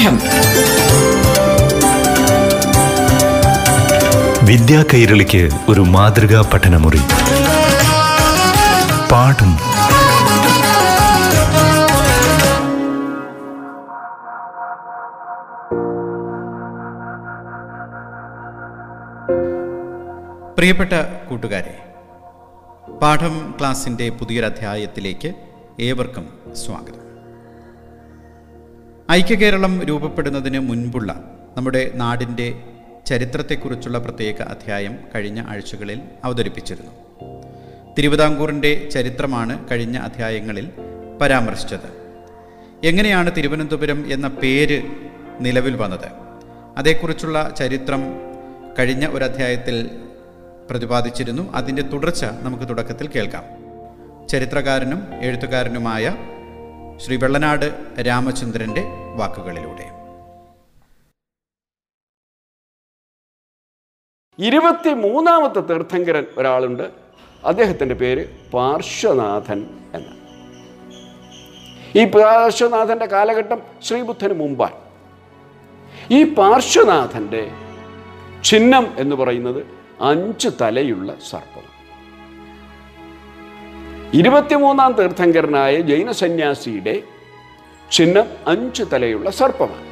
പാഠം. വിദ്യാ കൈരളിക്ക് ഒരു മാതൃകാ പഠനമുറി. പാഠം. പ്രിയപ്പെട്ട കൂട്ടുകാരെ പാഠം ക്ലാസിന്റെ പുതിയൊരധ്യായത്തിലേക്ക് ഏവർക്കും സ്വാഗതം. ഐക്യകേരളം രൂപപ്പെടുന്നതിന് മുൻപുള്ള നമ്മുടെ നാടിന്റെ ചരിത്രത്തെക്കുറിച്ചുള്ള പ്രത്യേക അധ്യായം കഴിഞ്ഞ ആഴ്ചകളിൽ അവതരിപ്പിച്ചിരുന്നു. തിരുവിതാംകൂറിന്റെ ചരിത്രമാണ് കഴിഞ്ഞ അധ്യായങ്ങളിൽ പരാമർശിച്ചത്. എങ്ങനെയാണ് തിരുവനന്തപുരം എന്ന പേര് നിലവിൽ വന്നത്? അതേക്കുറിച്ചുള്ള ചരിത്രം കഴിഞ്ഞ ഒരു അധ്യായത്തിൽ പ്രതിപാദിച്ചിരുന്നു. അതിന്റെ തുടർച്ച നമുക്ക് തുടക്കത്തിൽ കേൾക്കാം. ചരിത്രകാരനും എഴുത്തുകാരനുമായ ശ്രീ വെള്ളനാട് രാമചന്ദ്രന്റെ വാക്കുകളിലൂടെ. ഇരുപത്തി മൂന്നാമത്തെ തീർത്ഥങ്കരൻ ഒരാളുണ്ട്. അദ്ദേഹത്തിന്റെ പേര് പാർശ്വനാഥൻ എന്ന ഈ പാർശ്വനാഥന്റെ കാലഘട്ടം ശ്രീബുദ്ധന് മുമ്പാണ്. ഈ പാർശ്വനാഥന്റെ ചിഹ്നം എന്ന് പറയുന്നത് അഞ്ച് തലയുള്ള സർപ്പം. ഇരുപത്തിമൂന്നാം തീർത്ഥങ്കരനായ ജൈന സന്യാസിയുടെ ചിഹ്നം അഞ്ചു തലയുള്ള സർപ്പമാണ്.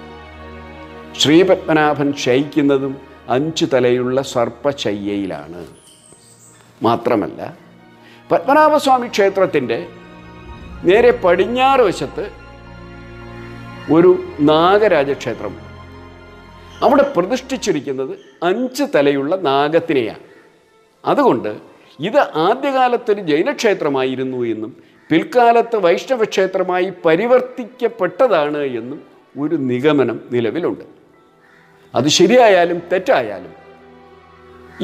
ശ്രീപത്മനാഭൻ ശയിക്കുന്നതും അഞ്ചു തലയുള്ള സർപ്പശയ്യയിലാണ്. മാത്രമല്ല പത്മനാഭസ്വാമി ക്ഷേത്രത്തിന്റെ നേരെ പടിഞ്ഞാറ് വശത്ത് ഒരു നാഗരാജ ക്ഷേത്രമുണ്ട് അവിടെ പ്രതിഷ്ഠിച്ചിരിക്കുന്നത് അഞ്ച് തലയുള്ള നാഗത്തിനെയാണ്. അതുകൊണ്ട് ഇത് ആദ്യകാലത്തൊരു ജൈനക്ഷേത്രമായിരുന്നു എന്നും പിൽക്കാലത്ത് വൈഷ്ണവ ക്ഷേത്രമായി പരിവർത്തിക്കപ്പെട്ടതാണ് എന്നും ഒരു നിഗമനം നിലവിലുണ്ട്. അത് ശരിയായാലും തെറ്റായാലും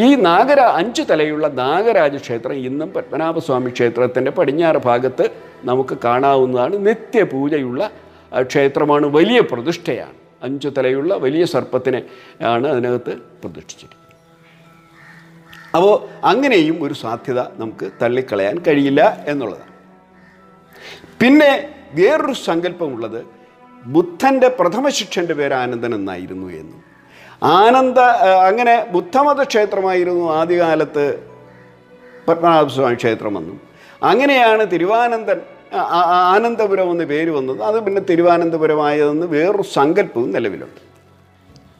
ഈ നാഗര അഞ്ച് തലയുള്ള നാഗരാജ ക്ഷേത്രം ഇന്നും പത്മനാഭസ്വാമി ക്ഷേത്രത്തിന്റെ പടിഞ്ഞാറ് ഭാഗത്ത് നമുക്ക് കാണാവുന്നതാണ്. നിത്യപൂജയുള്ള ക്ഷേത്രമാണ് വലിയ പ്രതിഷ്ഠയാണ്. അഞ്ചു തലയുള്ള വലിയ സർപ്പത്തിനെ ആണ് അതിനകത്ത് പ്രതിഷ്ഠിച്ചിരിക്കുന്നത്. അപ്പോൾ അങ്ങനെയും ഒരു സാധ്യത നമുക്ക് തള്ളിക്കളയാൻ കഴിയില്ല എന്നുള്ളതാണ്. പിന്നെ വേറൊരു സങ്കല്പമുള്ളത് ബുദ്ധന്റെ പ്രഥമ ശിക്ഷന്റെ പേര് ആനന്ദൻ എന്നായിരുന്നു എന്നും. ആനന്ദ അങ്ങനെ ബുദ്ധമത ക്ഷേത്രമായിരുന്നു ആദ്യകാലത്ത് പത്മനാഭസ്വാമി ക്ഷേത്രമെന്നും അങ്ങനെയാണ് തിരുവാനന്ദൻ ആനന്ദപുരം എന്ന് പേര് വന്നത്. അത് പിന്നെ തിരുവാനന്തപുരമായതെന്ന് വേറൊരു സങ്കല്പവും നിലവിലുണ്ട്.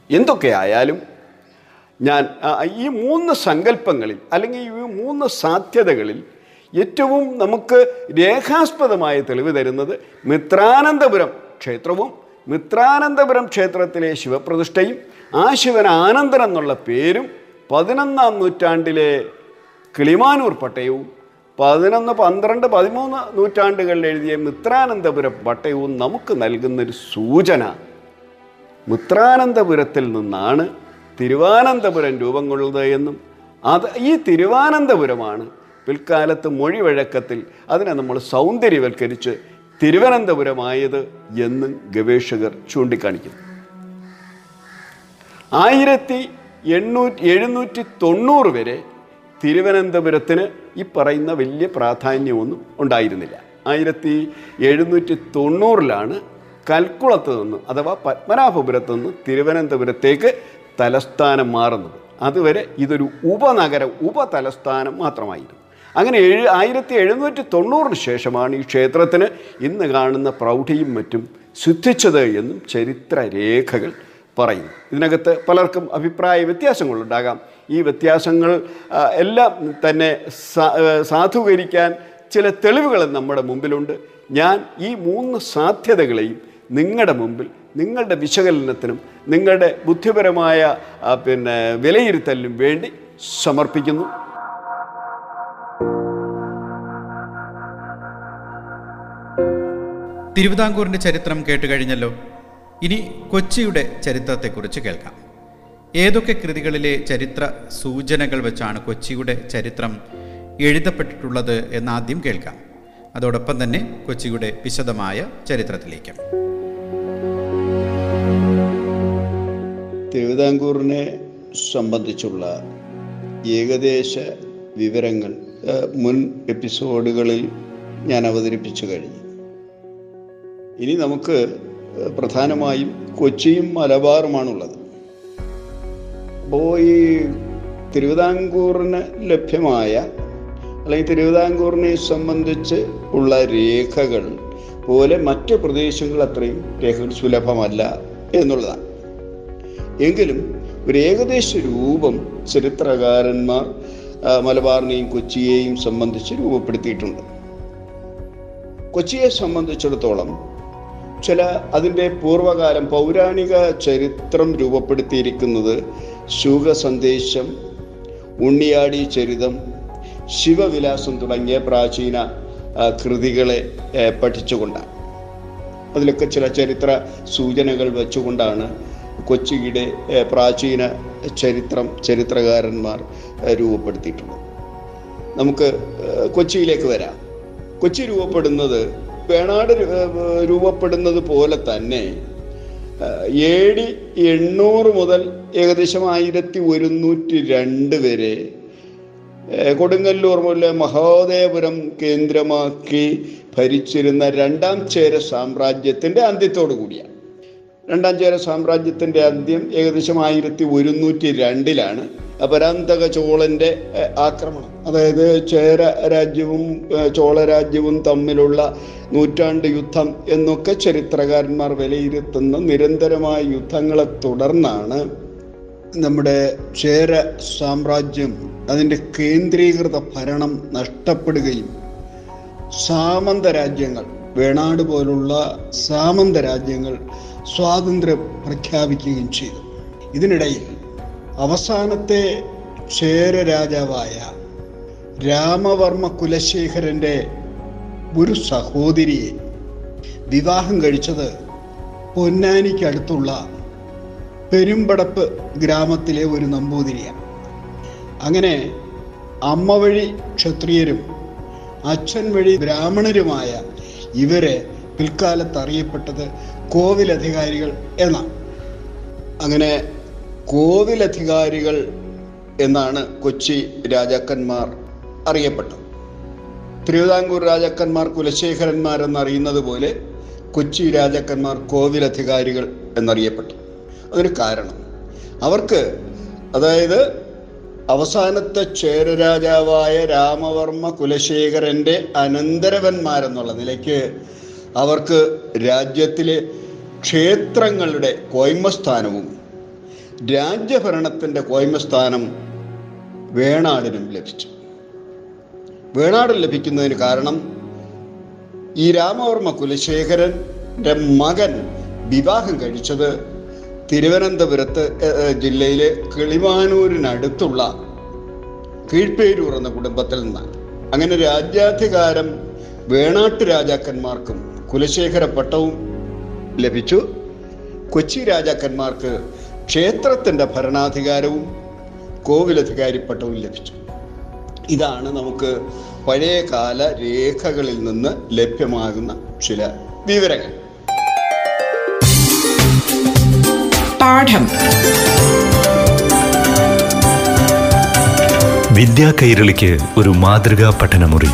എന്തൊക്കെയായാലും ഞാൻ ഈ മൂന്ന് സങ്കല്പങ്ങളിൽ അല്ലെങ്കിൽ ഈ മൂന്ന് സാധ്യതകളിൽ ഏറ്റവും നമുക്ക് രേഖാസ്പദമായ തെളിവ് തരുന്നത് മിത്രാനന്തപുരം ക്ഷേത്രവും മിത്രാനന്തപുരം ക്ഷേത്രത്തിലെ ശിവപ്രതിഷ്ഠയും ആ ശിവൻ ആനന്ദൻ എന്നുള്ള പേരും പതിനൊന്നാം നൂറ്റാണ്ടിലെ കിളിമാനൂർ പട്ടയവും പതിനൊന്ന് പന്ത്രണ്ട് പതിമൂന്ന് നൂറ്റാണ്ടുകളിൽ എഴുതിയ മിത്രാനന്ദപുരം പട്ടയവും നമുക്ക് നൽകുന്നൊരു സൂചന മിത്രാനന്തപുരത്തിൽ നിന്നാണ് തിരുവാനന്തപുരം രൂപം കൊള്ളുന്നത് എന്നും അത് ഈ തിരുവാനന്തപുരമാണ് പിൽക്കാലത്ത് മൊഴിവഴക്കത്തിൽ അതിനെ നമ്മൾ സൗന്ദര്യവൽക്കരിച്ച് തിരുവനന്തപുരമായത് എന്നും ഗവേഷകർ ചൂണ്ടിക്കാണിക്കുന്നു. ആയിരത്തി എണ്ണൂറ്റി എഴുന്നൂറ്റി തൊണ്ണൂറ് വരെ തിരുവനന്തപുരത്തിന് ഈ പറയുന്ന വലിയ പ്രാധാന്യമൊന്നും ഉണ്ടായിരുന്നില്ല. ആയിരത്തി എഴുന്നൂറ്റി തൊണ്ണൂറിലാണ് കൽക്കുളത്ത് നിന്ന് അഥവാ പത്മനാഭപുരത്ത് നിന്ന് തിരുവനന്തപുരത്തേക്ക് തലസ്ഥാനം മാറുന്നത്. അതുവരെ ഇതൊരു ഉപനഗരം ഉപതലസ്ഥാനം മാത്രമായിരുന്നു. അങ്ങനെ ഏഴ് ആയിരത്തി എഴുന്നൂറ്റി തൊണ്ണൂറിന് ശേഷമാണ് ഈ ക്ഷേത്രത്തിന് ഇന്ന് കാണുന്ന പ്രൗഢിയും മറ്റും സിദ്ധിച്ചത് എന്നും ചരിത്രരേഖകൾ പറയും ഇതിനകത്ത് പലർക്കും അഭിപ്രായ വ്യത്യാസങ്ങളുണ്ടാകാം. ഈ വ്യത്യാസങ്ങൾ എല്ലാം തന്നെ സാധൂകരിക്കാൻ ചില തെളിവുകൾ നമ്മുടെ മുമ്പിലുണ്ട്. ഞാൻ ഈ മൂന്ന് സാധ്യതകളെയും നിങ്ങളുടെ മുമ്പിൽ നിങ്ങളുടെ വിശകലനത്തിനും നിങ്ങളുടെ ബുദ്ധിപരമായ പിന്നെ വിലയിരുത്തലിനും വേണ്ടി സമർപ്പിക്കുന്നു. തിരുവിതാംകൂറിന്റെ ചരിത്രം കേട്ട് കഴിഞ്ഞല്ലോ. ഇനി കൊച്ചിയുടെ ചരിത്രത്തെക്കുറിച്ച് കേൾക്കാം. ഏതൊക്കെ കൃതികളിലെ ചരിത്ര സൂചനകൾ വെച്ചാണ് കൊച്ചിയുടെ ചരിത്രം എഴുതപ്പെട്ടിട്ടുള്ളത് എന്നാദ്യം കേൾക്കാം. അതോടൊപ്പം തന്നെ കൊച്ചിയുടെ വിശദമായ ചരിത്രത്തിലേക്കും. തിരുവിതാംകൂറിനെ സംബന്ധിച്ചുള്ള ഏകദേശ വിവരങ്ങൾ മുൻ എപ്പിസോഡുകളിൽ ഞാൻ അവതരിപ്പിച്ചു കഴിഞ്ഞു. ഇനി നമുക്ക് പ്രധാനമായും കൊച്ചിയും മലബാറുമാണുള്ളത്. അപ്പോൾ ഈ തിരുവിതാംകൂറിന് ലഭ്യമായ അല്ലെങ്കിൽ തിരുവിതാംകൂറിനെ സംബന്ധിച്ച് ഉള്ള രേഖകൾ പോലെ മറ്റ് പ്രദേശങ്ങൾ അത്രയും രേഖകൾ സുലഭമല്ല എന്നുള്ളതാണ്. എങ്കിലും ഒരു ഏകദേശ രൂപം ചരിത്രകാരന്മാർ മലബാറിനെയും കൊച്ചിയെയും സംബന്ധിച്ച് രൂപപ്പെടുത്തിയിട്ടുണ്ട്. കൊച്ചിയെ സംബന്ധിച്ചിടത്തോളം ചില അതിന്റെ പൂർവകാലം പൗരാണിക ചരിത്രം രൂപപ്പെടുത്തിയിരിക്കുന്നത് ശുക സന്ദേശം ഉണ്ണിയാടി ചരിതം ശിവവിലാസം തുടങ്ങിയ പ്രാചീന കൃതികളെ പഠിച്ചുകൊണ്ടാണ്. അതിലൊക്കെ ചില ചരിത്ര സൂചനകൾ വെച്ചുകൊണ്ടാണ് കൊച്ചിയുടെ പ്രാചീന ചരിത്രം ചരിത്രകാരന്മാർ രൂപപ്പെടുത്തിയിട്ടുണ്ട്. നമുക്ക് കൊച്ചിയിലേക്ക് വരാം. കൊച്ചി രൂപപ്പെടുന്നത് വേണാട് രൂപപ്പെടുന്നത് പോലെ തന്നെ എ എണ്ണൂറ് മുതൽ ഏകദേശം ആയിരത്തി ഒരുന്നൂറ്റി രണ്ട് വരെ കൊടുങ്ങല്ലൂർ മുതൽ മഹോദയപുരം കേന്ദ്രമാക്കി ഭരിച്ചിരുന്ന രണ്ടാം ചേര സാമ്രാജ്യത്തിന്റെ അന്ത്യത്തോടു കൂടിയാണ്. രണ്ടാം ചേര സാമ്രാജ്യത്തിന്റെ അന്ത്യം ഏകദേശം ആയിരത്തി ഒരുന്നൂറ്റി രണ്ടിലാണ്. പരാന്തക ചോളന്റെ ആക്രമണം. അതായത് ചേര രാജ്യവും ചോള രാജ്യവും തമ്മിലുള്ള നൂറ്റാണ്ട് യുദ്ധം എന്നൊക്കെ ചരിത്രകാരന്മാർ വിലയിരുത്തുന്ന നിരന്തരമായ യുദ്ധങ്ങളെ തുടർന്നാണ് നമ്മുടെ ചേര സാമ്രാജ്യം അതിന്റെ കേന്ദ്രീകൃത ഭരണം നഷ്ടപ്പെടുകയും സാമന്ത രാജ്യങ്ങൾ വേണാട് പോലുള്ള സാമന്ത രാജ്യങ്ങൾ സ്വാതന്ത്ര്യം പ്രഖ്യാപിക്കുകയും ചെയ്തു. ഇതിനിടയിൽ അവസാനത്തെ ചേര രാജാവായ രാമവർമ്മ കുലശേഖരന്റെ ഒരു സഹോദരിയെ വിവാഹം കഴിച്ചത് പൊന്നാനിക്കടുത്തുള്ള പെരുമ്പടപ്പ് ഗ്രാമത്തിലെ ഒരു നമ്പൂതിരിയാണ്. അങ്ങനെ അമ്മ വഴി ക്ഷത്രിയരും അച്ഛൻ വഴി ബ്രാഹ്മണരുമായ ഇവരെ പിൽക്കാലത്ത് അറിയപ്പെട്ടത് കോവിലധികാരികൾ എന്നാണ്. അങ്ങനെ കോവിലധികാരികൾ എന്നാണ് കൊച്ചി രാജാക്കന്മാർ അറിയപ്പെട്ടത്. തിരുവിതാംകൂർ രാജാക്കന്മാർ കുലശേഖരന്മാർ എന്നറിയുന്നത് പോലെ കൊച്ചി രാജാക്കന്മാർ കോവിലധികാരികൾ എന്നറിയപ്പെട്ടു. അതൊരു കാരണം. അവർക്ക് അതായത് അവസാനത്തെ ചേരരാജാവായ രാമവർമ്മ കുലശേഖരന്റെ അനന്തരവന്മാരെന്നുള്ള നിലയ്ക്ക് അവർക്ക് രാജ്യത്തിലെ ക്ഷേത്രങ്ങളുടെ കോയ്മസ്ഥാനവും രാജ്യഭരണത്തിന്റെ കോയ്മസ്ഥാനം വേണാടിനും ലഭിച്ചു. വേണാട് ലഭിക്കുന്നതിന് കാരണം ഈ രാമവർമ്മ കുലശേഖരന്റെ മകൻ വിവാഹം കഴിച്ചത് തിരുവനന്തപുരത്ത് ജില്ലയിലെ കിളിമാനൂരിനടുത്തുള്ള കീഴ്പേരൂർ എന്ന കുടുംബത്തിൽ നിന്നാണ്. അങ്ങനെ രാജ്യാധികാരം വേണാട്ട് രാജാക്കന്മാർക്കും കുലശേഖര പട്ടവും ലഭിച്ചു. കൊച്ചി രാജാക്കന്മാർക്ക് ക്ഷേത്രത്തിന്റെ ഭരണാധികാരവും കോവിലധികാരി പട്ടവും ലഭിച്ചു. ഇതാണ് നമുക്ക് പഴയകാല രേഖകളിൽ നിന്ന് ലഭ്യമാകുന്ന ചില വിവരങ്ങൾ. പാഠം. വിദ്യാ കൈരളിക്ക് ഒരു മാതൃകാ പഠനമുറി.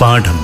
പാഠം.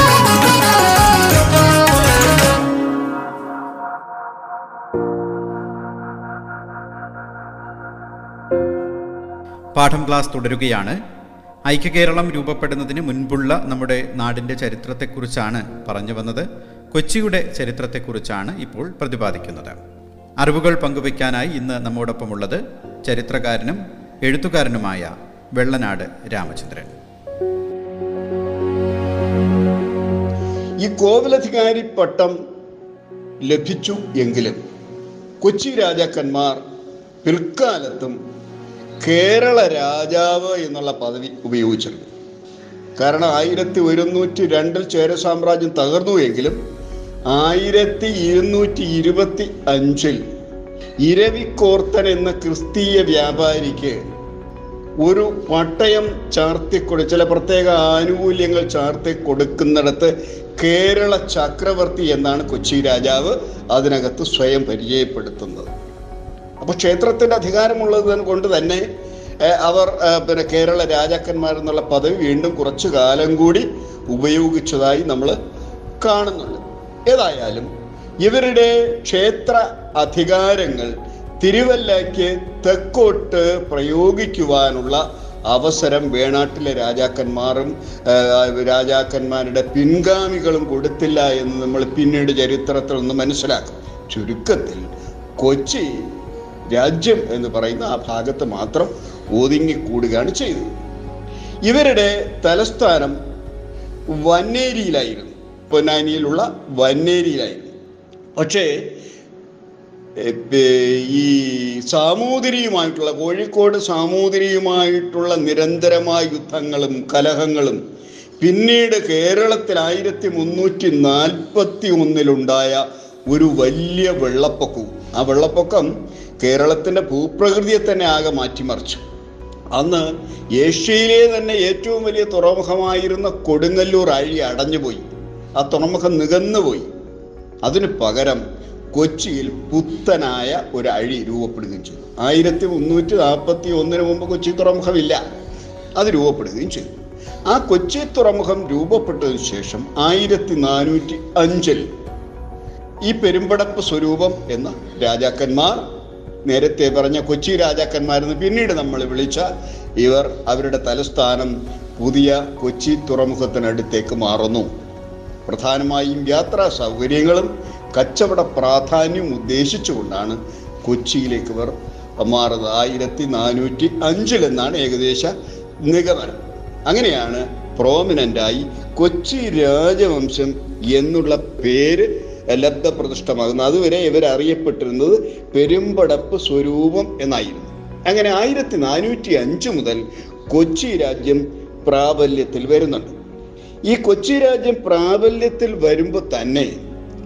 പാഠം ക്ലാസ് തുടരുകയാണ്. ഐക്യകേരളം രൂപപ്പെടുന്നതിന് മുൻപുള്ള നമ്മുടെ നാടിന്റെ ചരിത്രത്തെക്കുറിച്ചാണ് പറഞ്ഞു വന്നത്. കൊച്ചിയുടെ ചരിത്രത്തെക്കുറിച്ചാണ് ഇപ്പോൾ പ്രതിപാദിക്കുന്നത്. അറിവുകൾ പങ്കുവയ്ക്കാനായി ഇന്ന് നമ്മോടൊപ്പമുള്ളത് ചരിത്രകാരനും എഴുത്തുകാരനുമായ വെള്ളനാട് രാമചന്ദ്രൻ. ഈ കോവിലധികാരി പട്ടം ലഭിച്ചു എങ്കിലും കൊച്ചി രാജാക്കന്മാർ പിൽക്കാലത്തും കേരള രാജാവ് എന്നുള്ള പദവി ഉപയോഗിച്ചിരുന്നു. കാരണം ആയിരത്തി ഒരുന്നൂറ്റി രണ്ടിൽ ചേര സാമ്രാജ്യം തകർന്നു എങ്കിലും ആയിരത്തി ഇരുന്നൂറ്റി ഇരുപത്തി അഞ്ചിൽ ഇരവിക്കോർത്തൻ എന്ന ക്രിസ്തീയ വ്യാപാരിക്ക് ഒരു പട്ടയം ചാർത്തിക്കൊടു ചില പ്രത്യേക ആനുകൂല്യങ്ങൾ ചാർത്തി കൊടുക്കുന്നിടത്ത് കേരള ചക്രവർത്തി എന്നാണ് കൊച്ചി രാജാവ് അതിനകത്ത് സ്വയം പരിചയപ്പെടുത്തുന്നത്. അപ്പോൾ ക്ഷേത്രത്തിന്റെ അധികാരമുള്ളത് കൊണ്ട് തന്നെ അവർ പിന്നെ കേരള രാജാക്കന്മാർ എന്നുള്ള പദവി വീണ്ടും കുറച്ചു കാലം കൂടി ഉപയോഗിച്ചതായി നമ്മൾ കാണുന്നുണ്ട്. ഏതായാലും ഇവരുടെ ക്ഷേത്ര അധികാരങ്ങൾ തിരുവല്ലയ്ക്ക് തെക്കോട്ട് പ്രയോഗിക്കുവാനുള്ള അവസരം വേണാട്ടിലെ രാജാക്കന്മാരും രാജാക്കന്മാരുടെ പിൻഗാമികളും കൊടുത്തില്ല എന്ന് നമ്മൾ പിന്നീട് ചരിത്രത്തിൽ നിന്ന് മനസ്സിലാക്കും. ചുരുക്കത്തിൽ കൊച്ചി രാജ്യം എന്ന് പറയുന്ന ആ ഭാഗത്ത് മാത്രം ഒതുങ്ങിക്കൂടുകയാണ് ചെയ്തത്. ഇവരുടെ തലസ്ഥാനം വന്നേരിയിലായിരുന്നു. പൊന്നാനിയിലുള്ള വന്നേരിയിലായിരുന്നു. പക്ഷേ ഈ സാമൂതിരിയുമായിട്ടുള്ള കോഴിക്കോട് സാമൂതിരിയുമായിട്ടുള്ള നിരന്തരമായ യുദ്ധങ്ങളും കലഹങ്ങളും പിന്നീട് കേരളത്തിൽ ആയിരത്തി മുന്നൂറ്റി നാൽപ്പത്തി ഒന്നിലുണ്ടായ ഒരു വലിയ വെള്ളപ്പൊക്കവും ആ വെള്ളപ്പൊക്കം കേരളത്തിന്റെ ഭൂപ്രകൃതിയെ തന്നെ ആകെ മാറ്റിമറിച്ചു. അന്ന് ഏഷ്യയിലെ തന്നെ ഏറ്റവും വലിയ തുറമുഖമായിരുന്ന കൊടുങ്ങല്ലൂർ അഴി അടഞ്ഞുപോയി. ആ തുറമുഖം നികന്നുപോയി. അതിന് പകരം കൊച്ചിയിൽ പുത്തനായ ഒരു അഴി രൂപപ്പെടുകയും ചെയ്തു. ആയിരത്തി മുന്നൂറ്റി നാൽപ്പത്തി ഒന്നിന് മുമ്പ് കൊച്ചി തുറമുഖമില്ല. അത് രൂപപ്പെടുകയും ചെയ്തു. ആ കൊച്ചി തുറമുഖം രൂപപ്പെട്ടതിന് ശേഷം ആയിരത്തി നാനൂറ്റി അഞ്ചിൽ ഈ പെരുമ്പടപ്പ് സ്വരൂപം എന്ന രാജാക്കന്മാർ നേരത്തെ പറഞ്ഞ കൊച്ചി രാജാക്കന്മാരെന്ന് പിന്നീട് നമ്മൾ വിളിച്ച ഇവർ അവരുടെ തലസ്ഥാനം പുതിയ കൊച്ചി തുറമുഖത്തിനടുത്തേക്ക് മാറുന്നു. പ്രധാനമായും യാത്രാ സൗകര്യങ്ങളും കച്ചവട പ്രാധാന്യം ഉദ്ദേശിച്ചുകൊണ്ടാണ് കൊച്ചിയിലേക്ക് ഇവർ മാറുന്നത്. ആയിരത്തി നാനൂറ്റി അഞ്ചിലെന്നാണ് ഏകദേശ നിഗമനം. അങ്ങനെയാണ് പ്രോമിനന്റായി കൊച്ചി രാജവംശം എന്നുള്ള പേര് ലബ്ധപ്രതിഷ്ഠമാകുന്നത് അതുവരെ ഇവർ അറിയപ്പെട്ടിരുന്നത് പെരുമ്പടപ്പ് സ്വരൂപം എന്നായിരുന്നു. അങ്ങനെ ആയിരത്തി നാനൂറ്റി അഞ്ച് മുതൽ കൊച്ചി രാജ്യം പ്രാബല്യത്തിൽ വരുന്നുണ്ട്. ഈ കൊച്ചി രാജ്യം പ്രാബല്യത്തിൽ വരുമ്പോൾ തന്നെ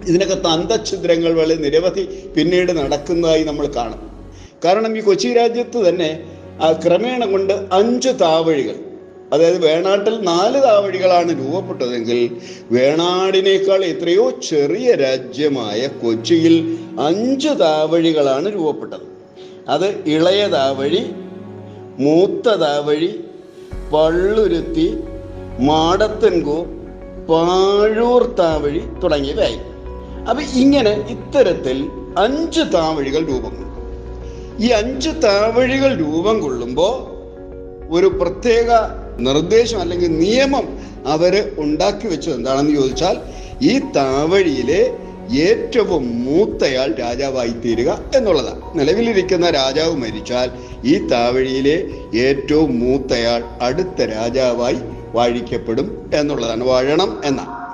ഇതിനകത്ത് അന്തഛിദ്രങ്ങൾ വളരെ നിരവധി പിന്നീട് നടക്കുന്നതായി നമ്മൾ കാണും. കാരണം ഈ കൊച്ചി രാജ്യത്ത് തന്നെ ക്രമേണ കൊണ്ട് അഞ്ച് താവഴികൾ അതായത് വേണാട്ടിൽ നാല് താവഴികളാണ് രൂപപ്പെട്ടതെങ്കിൽ വേണാടിനേക്കാൾ എത്രയോ ചെറിയ രാജ്യമായ കൊച്ചിയിൽ അഞ്ച് താവഴികളാണ് രൂപപ്പെട്ടത്. അത് ഇളയ താവഴി മൂത്ത താവഴി പള്ളുരുത്തി മാടത്തൻകോ പാഴൂർ താവഴി തുടങ്ങിയവയായി. അപ്പൊ ഇങ്ങനെ ഇത്തരത്തിൽ അഞ്ച് താവഴികൾ രൂപം കൊള്ളും. ഈ അഞ്ച് താവഴികൾ രൂപം കൊള്ളുമ്പോൾ ഒരു പ്രത്യേക നിർദ്ദേശം അല്ലെങ്കിൽ നിയമം അവർ ഉണ്ടാക്കി വെച്ചത് എന്താണെന്ന് ചോദിച്ചാൽ ഈ താവഴിയിലെ ഏറ്റവും മൂത്തയാൾ രാജാവായി തീരുക എന്നുള്ളതാണ്. നിലവിലിരിക്കുന്ന രാജാവ് മരിച്ചാൽ ഈ താവഴിയിലെ ഏറ്റവും മൂത്തയാൾ അടുത്ത രാജാവായി വാഴിക്കപ്പെടും എന്നുള്ളതാണ് വാഴണം എന്നാണ്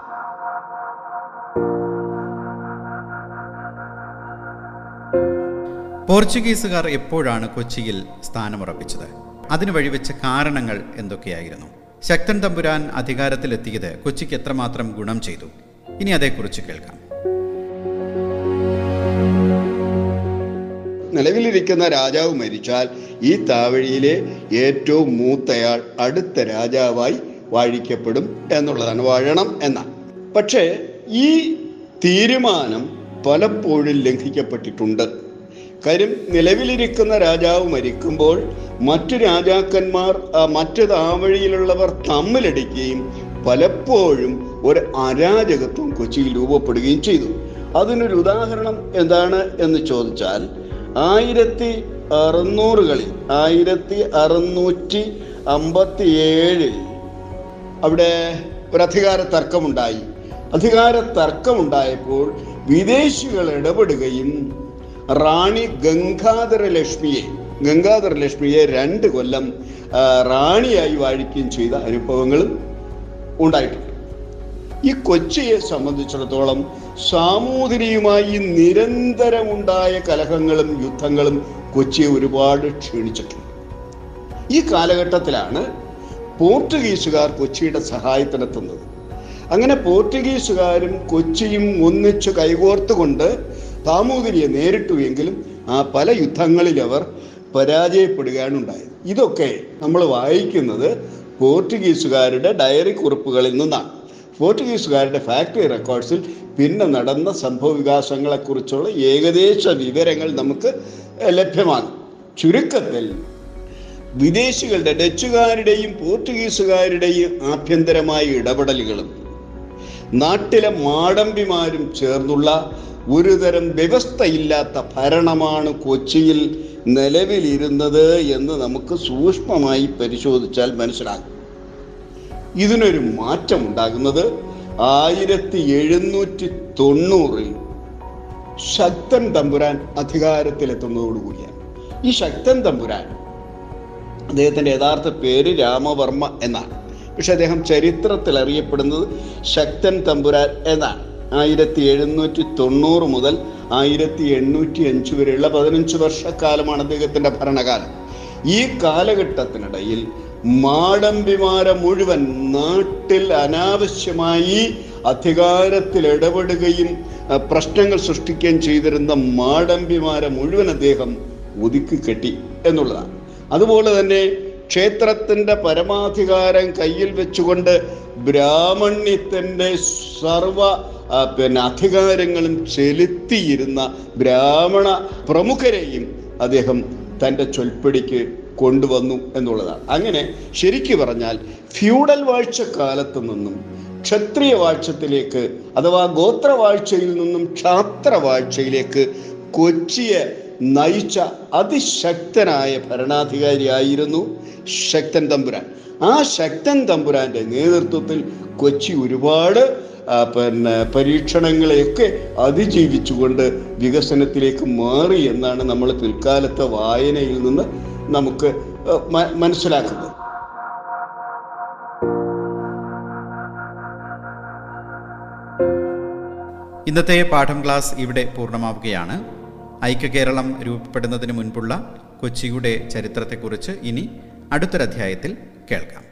പോർച്ചുഗീസുകാർ എപ്പോഴാണ് കൊച്ചിയിൽ സ്ഥാനമുറപ്പിച്ചത്? അതിന് വഴിവെച്ച കാരണങ്ങൾ എന്തൊക്കെയായിരുന്നു? ശക്തൻ തമ്പുരാൻ അധികാരത്തിലെത്തിയത് കൊച്ചിക്ക് എത്രമാത്രം ഗുണം ചെയ്തു? ഇനി അതേക്കുറിച്ച് കേൾക്കാം. നിലവിലിരിക്കുന്ന രാജാവ് മരിച്ചാൽ ഈ താവഴിയിലെ ഏറ്റവും മൂത്തയാൾ അടുത്ത രാജാവായി വാഴിക്കപ്പെടും എന്നുള്ളതാണ് വാഴണം എന്നാണ് പക്ഷേ ഈ തീരുമാനം പലപ്പോഴും ലംഘിക്കപ്പെട്ടിട്ടുണ്ട്. കാര്യം നിലവിലിരിക്കുന്ന രാജാവ് മരിക്കുമ്പോൾ മറ്റു രാജാക്കന്മാർ മറ്റു താവഴിയിലുള്ളവർ തമ്മിലടിക്കുകയും പലപ്പോഴും ഒരു അരാജകത്വം കൊച്ചിയിൽ രൂപപ്പെടുകയും ചെയ്തു. അതിനൊരു ഉദാഹരണം എന്താണ് എന്ന് ചോദിച്ചാൽ ആയിരത്തി അറുന്നൂറുകളിൽ ആയിരത്തി അറുന്നൂറ്റി അമ്പത്തി ഏഴിൽ അവിടെ ഒരു അധികാര തർക്കമുണ്ടായി അധികാര തർക്കമുണ്ടായപ്പോൾ വിദേശികൾ ഇടപെടുകയും റാണി ഗംഗാധര ലക്ഷ്മിയെ ഗംഗാധര ലക്ഷ്മിയെ രണ്ട് കൊല്ലം റാണിയായി വാഴിക്കുകയും ചെയ്ത അനുഭവങ്ങളും ഉണ്ടായിട്ടുണ്ട്. ഈ കൊച്ചിയെ സംബന്ധിച്ചിടത്തോളം സാമൂതിരിയുമായി നിരന്തരമുണ്ടായ കലഹങ്ങളും യുദ്ധങ്ങളും കൊച്ചിയെ ഒരുപാട് ക്ഷീണിച്ചിട്ടുണ്ട്. ഈ കാലഘട്ടത്തിലാണ് പോർട്ടുഗീസുകാർ കൊച്ചിയുടെ സഹായത്തിനെത്തുന്നത് അങ്ങനെ പോർട്ടുഗീസുകാരും കൊച്ചിയും ഒന്നിച്ചു കൈകോർത്തുകൊണ്ട് സാമൂതിരിയെ നേരിട്ടുവെങ്കിലും ആ പല യുദ്ധങ്ങളിൽ അവർ പരാജയപ്പെടുകയാണ് ഉണ്ടായത്. ഇതൊക്കെ നമ്മൾ വായിക്കുന്നത് പോർച്ചുഗീസുകാരുടെ ഡയറി കുറിപ്പുകളിൽ നിന്നാണ്. പോർച്ചുഗീസുകാരുടെ ഫാക്ടറി റെക്കോർഡ്സിൽ പിന്നെ നടന്ന സംഭവ വികാസങ്ങളെക്കുറിച്ചുള്ള ഏകദേശ വിവരങ്ങൾ നമുക്ക് ലഭ്യമാണ്. ചുരുക്കത്തിൽ വിദേശികളുടെ ഡച്ചുകാരുടെയും പോർച്ചുഗീസുകാരുടെയും ആഭ്യന്തരമായ ഇടപെടലുകളും നാട്ടിലെ മാടമ്പിമാരും ചേർന്നുള്ള ഒരുതരം വ്യവസ്ഥയില്ലാത്ത ഭരണമാണ് കൊച്ചിയിൽ നിലവിലിരുന്നത് എന്ന് നമുക്ക് സൂക്ഷ്മമായി പരിശോധിച്ചാൽ മനസ്സിലാകും. ഇതിനൊരു മാറ്റം ഉണ്ടാകുന്നത് ആയിരത്തി എഴുന്നൂറ്റി തൊണ്ണൂറിൽ ശക്തൻ തമ്പുരാൻ അധികാരത്തിലെത്തുന്നതോടുകൂടിയാണ് ഈ ശക്തൻ തമ്പുരാൻ അദ്ദേഹത്തിന്റെ യഥാർത്ഥ പേര് രാമവർമ്മ എന്നാണ്. പക്ഷെ അദ്ദേഹം ചരിത്രത്തിൽ അറിയപ്പെടുന്നത് ശക്തൻ തമ്പുരാൻ എന്നാണ്. ആയിരത്തി എഴുന്നൂറ്റി തൊണ്ണൂറ് മുതൽ ആയിരത്തി എണ്ണൂറ്റി അഞ്ച് വരെയുള്ള പതിനഞ്ച് വർഷക്കാലമാണ് അദ്ദേഹത്തിന്റെ ഭരണകാലം. ഈ കാലഘട്ടത്തിനിടയിൽ മാടമ്പിമാരെ മുഴുവൻ നാട്ടിൽ അനാവശ്യമായി അധികാരത്തിൽ ഇടപെടുകയും പ്രശ്നങ്ങൾ സൃഷ്ടിക്കുകയും ചെയ്തിരുന്ന മാടമ്പിമാരെ മുഴുവൻ അദ്ദേഹം ഒതുക്കി കെട്ടി എന്നുള്ളതാണ്. അതുപോലെ തന്നെ ക്ഷേത്രത്തിന്റെ പരമാധികാരം കയ്യിൽ വെച്ചുകൊണ്ട് ബ്രാഹ്മണ്യത്തിന്റെ സർവ പിന്നെ അധികാരങ്ങളും ചെലുത്തിയിരുന്ന ബ്രാഹ്മണ പ്രമുഖരെയും അദ്ദേഹം തന്റെ ചൊൽപ്പടിക്ക് കൊണ്ടുവന്നു എന്നുള്ളതാണ്. അങ്ങനെ ശരിക്കു പറഞ്ഞാൽ ഫ്യൂഡൽ വാഴ്ച കാലത്തു നിന്നും ക്ഷത്രിയ വാഴ്ചത്തിലേക്ക് അഥവാ ഗോത്രവാഴ്ചയിൽ നിന്നും ക്ഷാത്രവാഴ്ചയിലേക്ക് കൊച്ചിയെ നയിച്ച അതിശക്തനായ ഭരണാധികാരിയായിരുന്നു ശക്തൻ തമ്പുരാൻ. ആ ശക്തൻ തമ്പുരാന്റെ നേതൃത്വത്തിൽ കൊച്ചി ഒരുപാട് പിന്നെ പരീക്ഷണങ്ങളെയൊക്കെ അതിജീവിച്ചുകൊണ്ട് വികസനത്തിലേക്ക് മാറി എന്നാണ് നമ്മൾ പിൽക്കാലത്തെ വായനയിൽ നിന്ന് നമുക്ക് മനസ്സിലാക്കുന്നത്. ഇന്നത്തെ പാഠം ക്ലാസ് ഇവിടെ പൂർണമാവുകയാണ്. ഐക്യകേരളം രൂപപ്പെടുന്നതിന് മുൻപുള്ള കൊച്ചിയുടെ ചരിത്രത്തെക്കുറിച്ച് ഇനി അടുത്തൊരധ്യായത്തിൽ കേൾക്കാം.